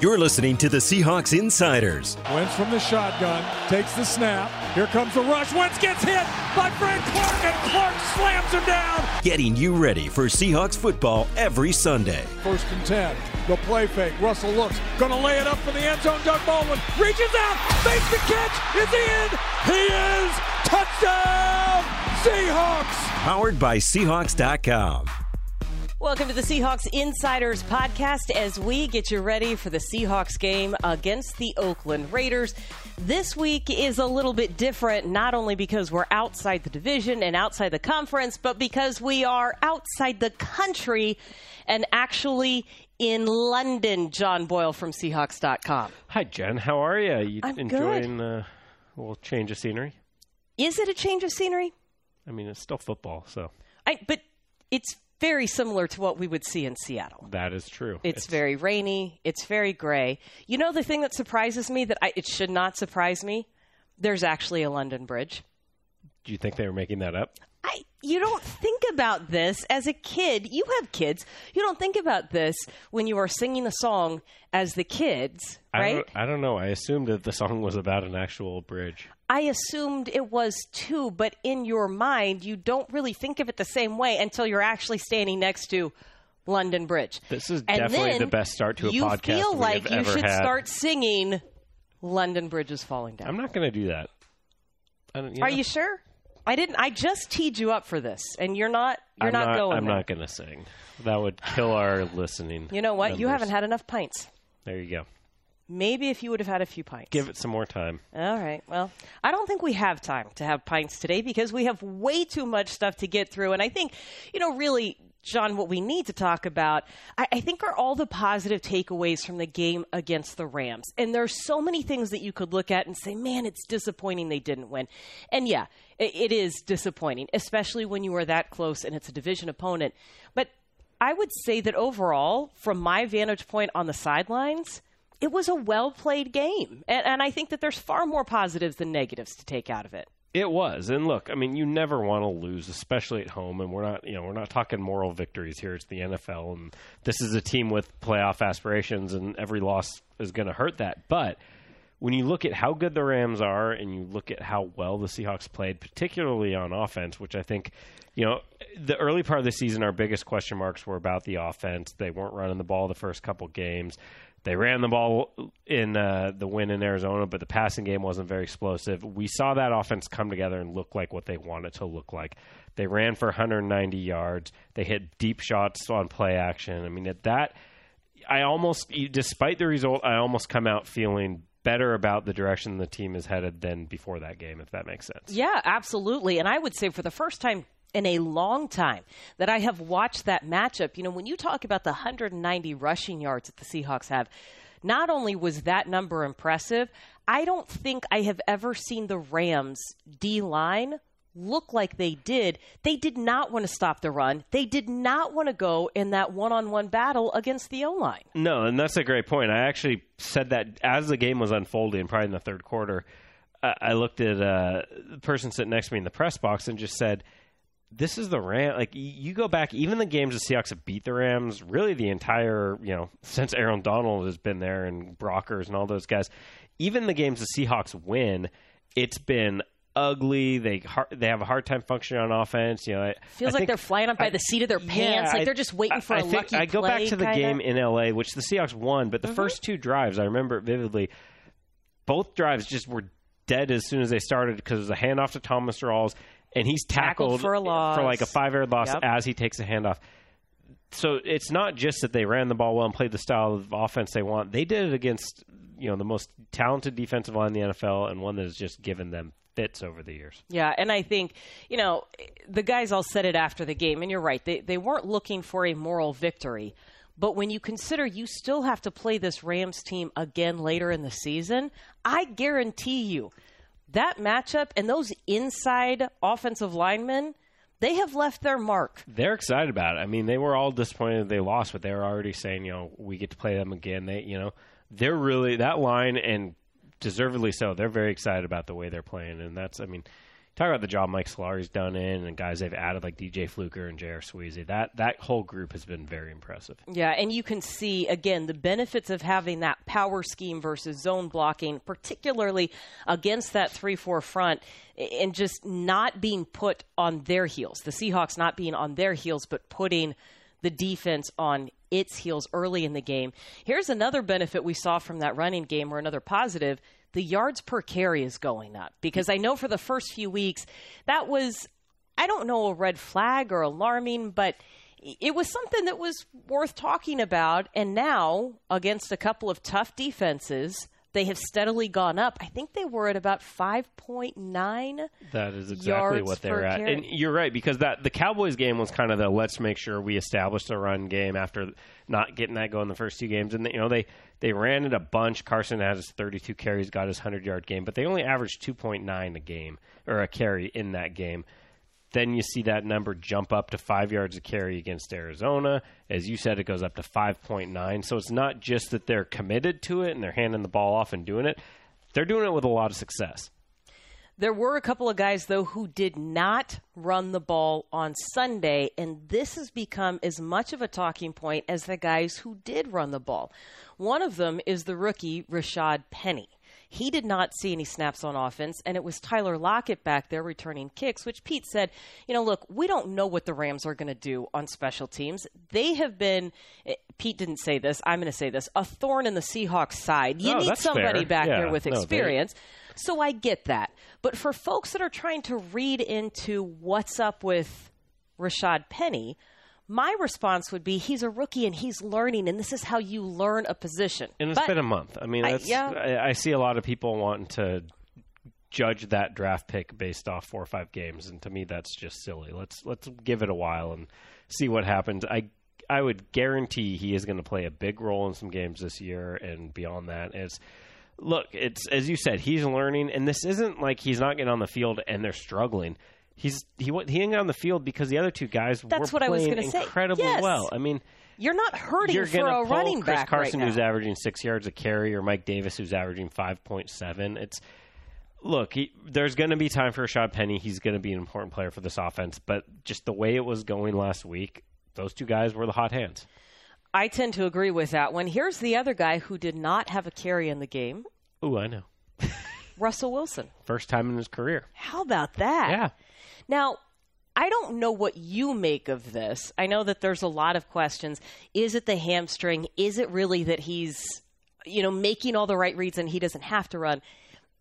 You're listening to the Seahawks Insiders. Wentz from the shotgun, takes the snap. Here comes the rush. Wentz gets hit by Frank Clark, and Clark slams him down. Getting you ready for Seahawks football every Sunday. First and 10. The play fake. Russell looks. Gonna lay it up for the end zone. Doug Baldwin reaches out. Makes the catch. Is he in? He is. Touchdown! Seahawks! Powered by Seahawks.com. Welcome to the Seahawks Insiders podcast as we get you ready for the Seahawks game against the Oakland Raiders. This week is a little bit different, not only because we're outside the division and outside the conference, but because we are outside the country and actually in London. John Boyle from Seahawks.com. Hi, Jen. How are you? You I'm enjoying uh, a little change of scenery? Is it a change of scenery? I mean, it's still football, so I, but it's very similar to what we would see in Seattle. that is true. It's, very rainy. It's very gray. You know the thing that surprises me that I, it should not surprise me? There's actually a London Bridge. Do you think they were making that up? I you don't think about this as a kid. You have kids. You don't think about this when you are singing the song as the kids, I right? don't, I don't know. I assumed that the song was about an actual bridge. I assumed it was too, but in your mind, you don't really think of it the same way until you're actually standing next to London Bridge. This is And definitely the best start to a you podcast feel we like you should had. start singing London Bridge is falling down. I'm not going to do that. I don't, Are know. you sure? I didn't. I just teed you up for this, and you're not. You're I'm not, going. I'm there. not going to sing. That would kill our listening. You know what? You haven't had enough pints. There you go. Maybe if you would have had a few pints. Give it some more time. All right. Well, I don't think we have time to have pints today because we have way too much stuff to get through. And I think, you know, really, John, what we need to talk about, I, I think, are all the positive takeaways from the game against the Rams. And there are so many things that you could look at and say, man, it's disappointing they didn't win. And yeah, it, it is disappointing, especially when you are that close and it's a division opponent. But I would say that overall, from my vantage point on the sidelines, it was a well played game. And, and I think that there's far more positives than negatives to take out of it. It was, and look, I mean, you never want to lose, especially at home. And we're not, you know, we're not talking moral victories here. It's the NFL, and this is a team with playoff aspirations, and every loss is going to hurt that. But when you look at how good the Rams are, and you look at how well the Seahawks played, particularly on offense, which I think, you know, the early part of the season, our biggest question marks were about the offense. They weren't running the ball the first couple games. They ran the ball in uh, the win in Arizona, but the passing game wasn't very explosive. We saw that offense come together and look like what they wanted it to look like. They ran for 190 yards. They hit deep shots on play action. I mean, at that, I almost, despite the result, I almost come out feeling better about the direction the team is headed than before that game, if that makes sense. Yeah, absolutely. And I would say for the first time in a long time that I have watched that matchup, you know, when you talk about the 190 rushing yards that the Seahawks have, not only was that number impressive, I don't think I have ever seen the Rams D line look like they did. They did not want to stop the run. They did not want to go in that one on one battle against the O line. No, and that's a great point. I actually said that as the game was unfolding, probably in the third quarter, I looked at uh, the person sitting next to me in the press box and just said, "This is the Ram." Like you go back, even the games the Seahawks have beat the Rams, really the entire you know since Aaron Donald has been there and Brockers and all those guys, even the games the Seahawks win, it's been ugly. They har- they have a hard time functioning on offense. You know, I, Feels I like they're flying up by I- the seat of their yeah, pants. like I- they're just waiting for a lucky I go back to the kinda. game in LA, which the Seahawks won, but the mm-hmm. first two drives, I remember it vividly. Both drives just were dead as soon as they started because it was a handoff to Thomas Rawls, and he's Tackled tackled, for a loss. for like a five yard loss Yep. as he takes a handoff. So it's not just that they ran the ball well and played the style of offense they want. They did it against you know the most talented defensive line in the NFL and one that has just given them fits over the years. Yeah, and I think, you know, the guys all said it after the game, and you're right. They, they weren't looking for a moral victory. But when you consider you still have to play this Rams team again later in the season, I guarantee you that matchup and those inside offensive linemen, they have left their mark. They're excited about it. I mean, they were all disappointed they lost, but they were already saying, you know, we get to play them again. They, you know, they're really that line and deservedly so. They're very excited about the way they're playing, and that's, I mean, talk about the job Mike Solari's done in and guys they've added like DJ Fluker and J.R. Sweezy. That that whole group has been very impressive. Yeah, and you can see again the benefits of having that power scheme versus zone blocking, particularly against that three-four front, and just not being put on their heels. The Seahawks not being on their heels, but putting the defense on its heels early in the game. Here's another benefit we saw from that running game, or another positive the yards per carry is going up because I know for the first few weeks that was, I don't know, a red flag or alarming, but it was something that was worth talking about. And now, against a couple of tough defenses, they have steadily gone up. I think they were at about 5.9. That is exactly what they're at. Carry. And you're right because that the Cowboys game was kind of the let's make sure we establish the run game after not getting that going the first two games and you know they they ran it a bunch. Carson had his 32 carries, got his 100-yard game, but they only averaged 2.9 a game or a carry in that game. Then you see that number jump up to five yards of carry against Arizona. As you said, it goes up to 5.9. So it's not just that they're committed to it and they're handing the ball off and doing it, they're doing it with a lot of success. There were a couple of guys, though, who did not run the ball on Sunday, and this has become as much of a talking point as the guys who did run the ball. One of them is the rookie, Rashaad Penny. He did not see any snaps on offense, and it was Tyler Lockett back there returning kicks, which Pete said, you know, look, we don't know what the Rams are going to do on special teams. They have been, eh, Pete didn't say this, I'm going to say this, a thorn in the Seahawks side. You need somebody fair. back yeah. there with no, experience. So I get that. But for folks that are trying to read into what's up with Rashaad Penny, my response would be he's a rookie and he's learning, and this is how you learn a position. And it's but been a month. I mean, I, yeah. I, I see a lot of people wanting to judge that draft pick based off four or five games, and to me, that's just silly. Let's let's give it a while and see what happens. I I would guarantee he is going to play a big role in some games this year, and beyond that, it's look, it's as you said, he's learning, and this isn't like he's not getting on the field and they're struggling He's he he didn't get on the field because the other two guys That's were what I was playing say. incredibly Yes. well. I mean, You're not hurting you're for going a pull running Chris back Carson, right who's now. averaging six yards a carry, or Mike Davis, who's averaging five point seven. It's look, he, there's going to be time for Rashaad Penny. He's going to be an important player for this offense, but just the way it was going last week, those two guys were the hot hands. I tend to agree with that one. Here's the other guy who did not have a carry in the game, Ooh, I know. Russell Wilson. First time in his career. How about that? Yeah. Now, I don't know what you make of this. I know that there's a lot of questions. Is it the hamstring? Is it really that he's, you know, making all the right reads and he doesn't have to run?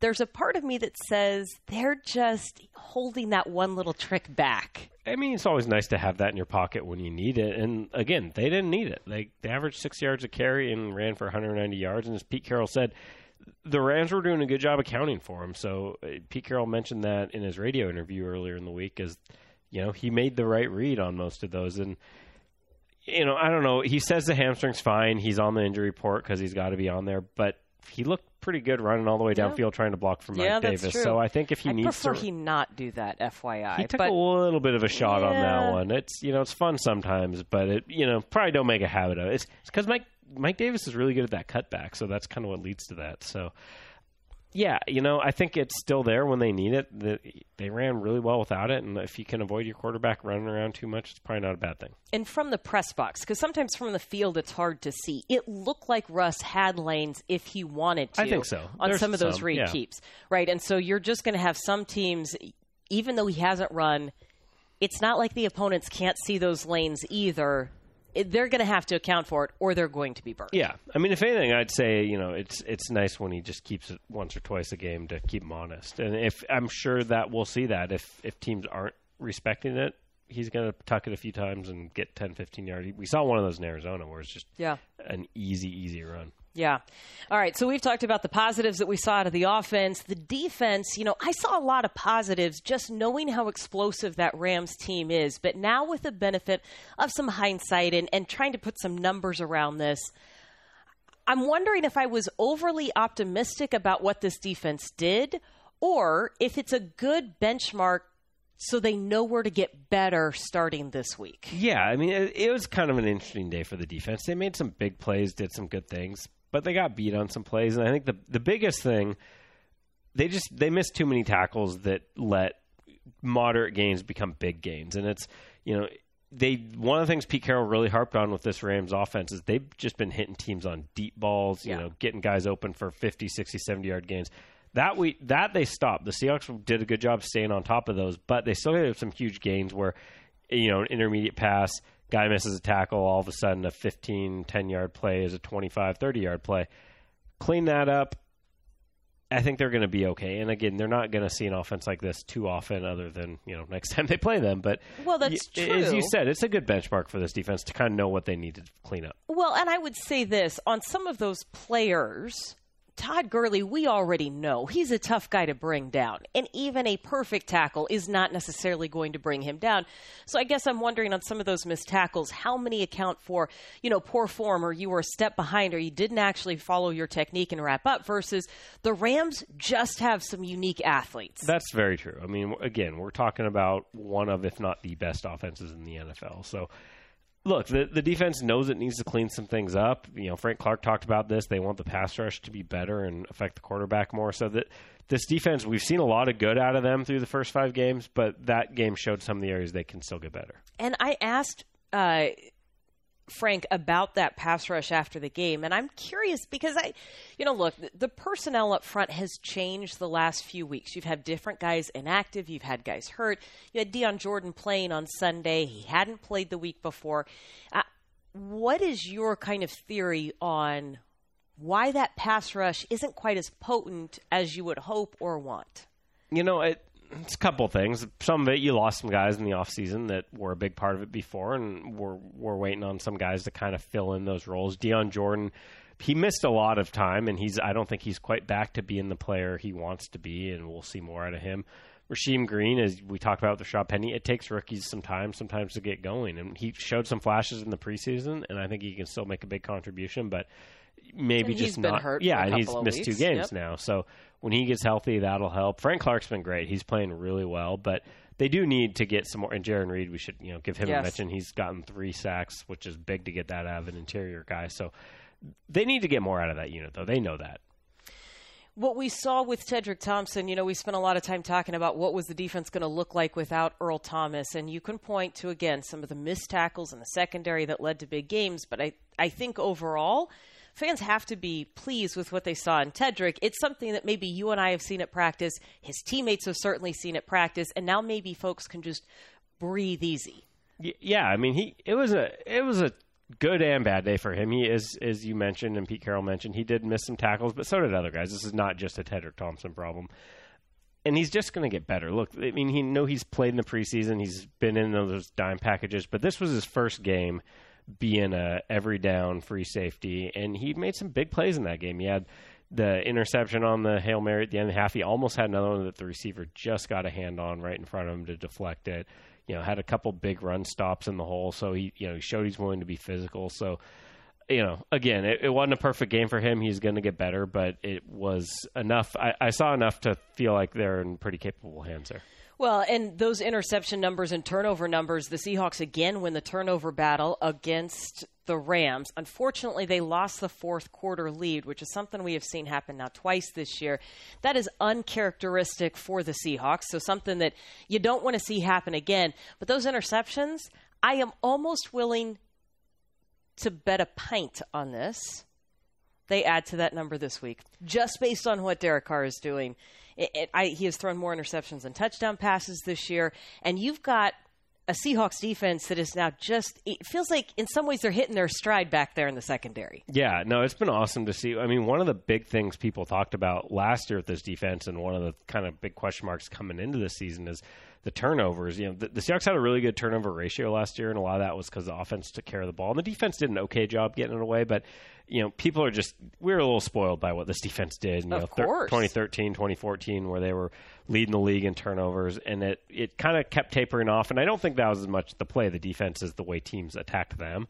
There's a part of me that says they're just holding that one little trick back. I mean, it's always nice to have that in your pocket when you need it. And again, they didn't need it. They, they averaged six yards a carry and ran for 190 yards. And as Pete Carroll said, the Rams were doing a good job accounting for him. So uh, Pete Carroll mentioned that in his radio interview earlier in the week. As you know, he made the right read on most of those. And you know, I don't know. He says the hamstring's fine. He's on the injury report because he's got to be on there. But he looked pretty good running all the way Yeah. downfield trying to block for Mike Yeah, Davis. true. So I think if he needs to. I needs prefer to, he not do that, FYI. he took but a little bit of a shot on that one. It's you know it's fun sometimes, but it you know probably don't make a habit of it. It's because Mike Mike Davis is really good at that cutback, so that's kind of what leads to that. So yeah, you know I think it's still there when they need it. The, they ran really well without it, and if you can avoid your quarterback running around too much, it's probably not a bad thing. and from the press box, because sometimes from the field it's hard to see. It looked like Russ had lanes if he wanted to. I think so. On There's some of those some, read yeah. keeps, right? And so you're just going to have some teams, even though he hasn't run, it's not like the opponents can't see those lanes either. They're going to have to account for it, or they're going to be burned. Yeah, I mean, if anything, I'd say you know it's it's nice when he just keeps it once or twice a game to keep him honest, and if I'm sure that we'll see that if if teams aren't respecting it, he's going to tuck it a few times and get 10, 15 yards. We saw one of those in Arizona where it's just Yeah. an easy, easy run. Yeah. All right. So we've talked about the positives that we saw out of the offense. The defense, you know, I saw a lot of positives just knowing how explosive that Rams team is. But now, with the benefit of some hindsight and, and trying to put some numbers around this, I'm wondering if I was overly optimistic about what this defense did or if it's a good benchmark so they know where to get better starting this week. Yeah, I mean, it, it was kind of an interesting day for the defense. They made some big plays, did some good things, but they got beat on some plays. And I think the the biggest thing, they just they missed too many tackles that let moderate gains become big gains, and it's you know they one of the things Pete Carroll really harped on with this Rams offense is they've just been hitting teams on deep balls, you Yeah. know, getting guys open for 50, 60, 70 yard gains. That we that they stopped. The Seahawks did a good job staying on top of those, but they still had some huge gains where you know, an intermediate pass, guy misses a tackle, all of a sudden a 15, 10 yard play is a 25, 30 yard play. Clean that up. I think they're going to be okay. And again, they're not going to see an offense like this too often, other than you know next time they play them. But Well, that's y- As you said, it's a good benchmark for this defense to kind of know what they need to clean up. Well, and I would say this on some of those players, Todd Gurley, we already know he's a tough guy to bring down. And even a perfect tackle is not necessarily going to bring him down. So I guess I'm wondering on some of those missed tackles, how many account for, you know, poor form or you were a step behind or you didn't actually follow your technique and wrap up versus the Rams just have some unique athletes. That's very true. I mean, again, we're talking about one of, if not the best offenses in the NFL. So, look, the the defense knows it needs to clean some things up. You know, Frank Clark talked about this. They want the pass rush to be better and affect the quarterback more. So that this defense, we've seen a lot of good out of them through the first five games, but that game showed some of the areas they can still get better. And I asked uh, Frank about that pass rush after the game, and I'm curious because I, you know, look, the- personnel up front has changed the last few weeks. You've had different guys inactive, you've had guys hurt. You had Dion Jordan playing on Sunday; he hadn't played the week before. Uh, what is your kind of theory on why that pass rush isn't quite as potent as you would hope or want? You know, it, it's a couple things. Some of it, you lost some guys in the offseason that were a big part of it before, and we're, we're waiting on some guys to kind of fill in those roles. Dion Jordan, he missed a lot of time, and he's I don't think he's quite back to being the player he wants to be, and we'll see more out of him. Rasheem Green, as we talked about with Rashaad Penny, it takes rookies some time sometimes to get going, and he showed some flashes in the preseason, and I think he can still make a big contribution, but maybe And just not. hurt yeah, he's missed two games Yep. now, so when he gets healthy, that'll help. Frank Clark's been great; he's playing really well, but they do need to get some more. And Jarran Reed, we should you know give him a mention. He's gotten three sacks, which is big to get that out of an interior guy. So they need to get more out of that unit, though. They know that. what we saw with Tedric Thompson, you know, we spent a lot of time talking about what was the defense going to look like without Earl Thomas, and you can point to again some of the missed tackles in the secondary that led to big games. But I, I think overall, fans have to be pleased with what they saw in Tedric. It's something that maybe you and I have seen at practice, his teammates have certainly seen at practice, and now maybe folks can just breathe easy. Yeah, I mean, he it was a it was a good and bad day for him. He is, as you mentioned and Pete Carroll mentioned, he did miss some tackles, but so did other guys. This is not just a Tedric Thompson problem. And he's just going to get better. Look, I mean, he know he's played in the preseason. He's been in those dime packages, but this was his first game being a every down free safety, and he made some big plays in that game. He had the interception on the hail mary at the end of the half. He almost had another one that the receiver just got a hand on right in front of him to deflect it. You know, had a couple big run stops in the hole, so he you know he showed he's willing to be physical. So you know, again, it, it wasn't a perfect game for him. He's going to get better, but it was enough. I, I saw enough to feel like they're in pretty capable hands there. Well, and those interception numbers and turnover numbers, the Seahawks again win the turnover battle against the Rams. Unfortunately, they lost the fourth quarter lead, which is something we have seen happen now twice this year. That is uncharacteristic for the Seahawks, so something that you don't want to see happen again. But those interceptions, I am almost willing to bet a pint on this they add to that number this week, just based on what Derek Carr is doing. It, it, I, he has thrown more interceptions than touchdown passes this year, and you've got a Seahawks defense that is now just. It feels like in some ways they're hitting their stride back there in the secondary. Yeah, no, it's been awesome to see. I mean, one of the big things people talked about last year with this defense, and one of the kind of big question marks coming into this season is the turnovers. You know, the, the Seahawks had a really good turnover ratio last year, and a lot of that was because the offense took care of the ball, and the defense did an okay job getting it away. But you know, people are just we were a little spoiled by what this defense did. You Of know, course. 2013, 2014, where they were leading the league in turnovers, and it it kind of kept tapering off. And I don't think that was as much the play of the defense as the way teams attacked them.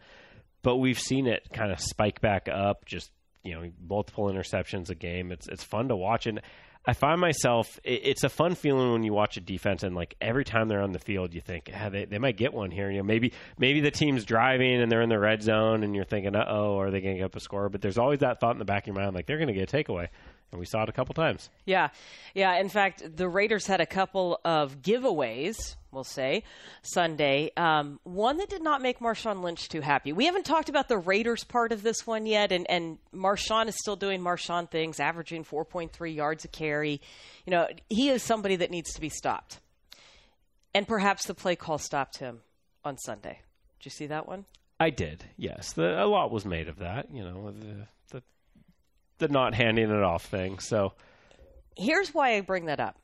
But we've seen it kind of spike back up, just you know, multiple interceptions a game. It's it's fun to watch, and I find myself it, it's a fun feeling when you watch a defense and like every time they're on the field, you think ah, they they might get one here. You know, maybe maybe the team's driving and they're in the red zone, and you're thinking, uh oh, are they going to get up a score? But there's always that thought in the back of your mind, like they're going to get a takeaway. and we saw it a couple times. Yeah, yeah. In fact, the Raiders had a couple of giveaways. We'll say Sunday. Um, one that did not make Marshawn Lynch too happy. We haven't talked about the Raiders part of this one yet, and and Marshawn is still doing Marshawn things, averaging 4.3 yards a carry. You know, he is somebody that needs to be stopped, and perhaps the play call stopped him on Sunday. Did you see that one? I did. Yes, the, a lot was made of that. You know, the, the the not handing it off thing. So here's why I bring that up.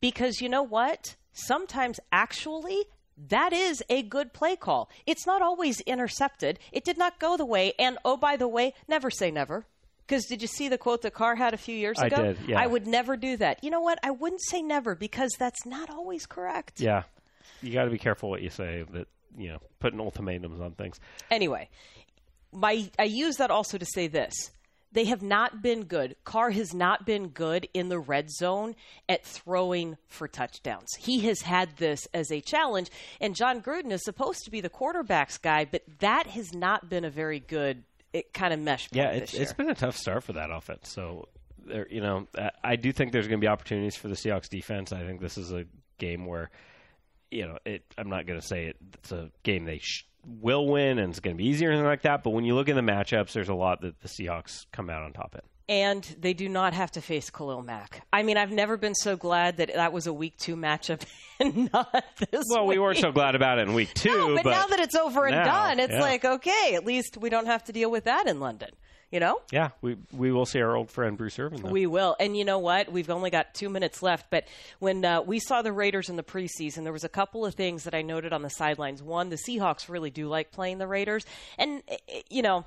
Because you know what? Sometimes actually that is a good play call. It's not always intercepted. It did not go the way. And oh, by the way, never say never. Because did you see the quote that Carr had a few years ago? I did. Yeah. I would never do that. You know what? I wouldn't say never because that's not always correct. Yeah, you got to be careful what you say. That you know, putting ultimatums on things. Anyway, my I use that also to say this: they have not been good. Carr has not been good in the red zone at throwing for touchdowns. He has had this as a challenge, and Jon Gruden is supposed to be the quarterbacks guy, but that has not been a very good it kind of mesh. Yeah, it's, it's been a tough start for that offense. So there, you know, I do think there's going to be opportunities for the Seahawks defense. I think this is a game where, you know, it. I'm not going to say it, it's a game they sh- will win and it's going to be easier anything like that. But when you look at the matchups, there's a lot that the Seahawks come out on top in. And they do not have to face Khalil Mack. I mean, I've never been so glad that that was a week two matchup and not this. Well, week. we weren't so glad about it in week two. No, but, but now that it's over and now, done, it's yeah. like okay, at least we don't have to deal with that in London. You know? Yeah, we we will see our old friend Bruce Irvin. Though. We will. And you know what? We've only got two minutes left. But when uh, we saw the Raiders in the preseason, there was a couple of things that I noted on the sidelines. One, the Seahawks really do like playing the Raiders, and you know.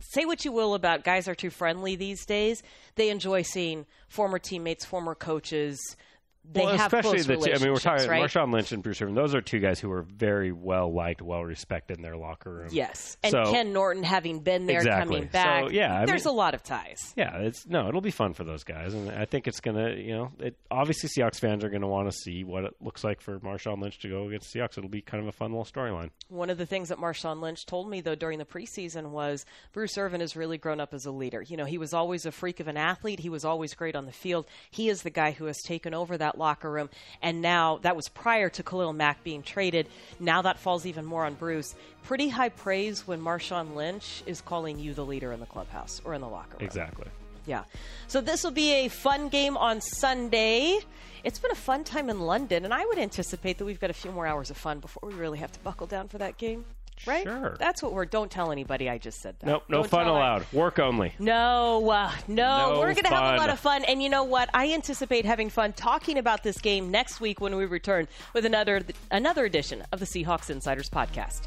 Say what you will about guys are too friendly these days. They enjoy seeing former teammates, former coaches, they well, have especially the two, I mean, we're talking right? Marshawn Lynch and Bruce Irvin. Those are two guys who are very well liked, well respected in their locker room. Yes, and so, Ken Norton having been there, exactly. coming back. So, yeah, I there's mean, a lot of ties. Yeah, it's no, it'll be fun for those guys, and I think it's gonna, you know, it, obviously Seahawks fans are gonna want to see what it looks like for Marshawn Lynch to go against Seahawks. It'll be kind of a fun little storyline. One of the things that Marshawn Lynch told me though during the preseason was Bruce Irvin has really grown up as a leader. You know, he was always a freak of an athlete. He was always great on the field. He is the guy who has taken over that locker room and now that was prior to Khalil Mack being traded. Now that falls even more on Bruce. Pretty high praise when Marshawn Lynch is calling you the leader in the clubhouse or in the locker room. Exactly. Yeah. So this will be a fun game on Sunday. It's been a fun time in London, and I would anticipate that we've got a few more hours of fun before we really have to buckle down for that game. Right? Sure. That's what we're. Don't tell anybody I just said that. Nope, no Don't fun allowed. Work only. No, uh, no, No we're going to have a lot of fun. And you know what? I anticipate having fun talking about this game next week when we return with another another edition of the Seahawks Insiders podcast.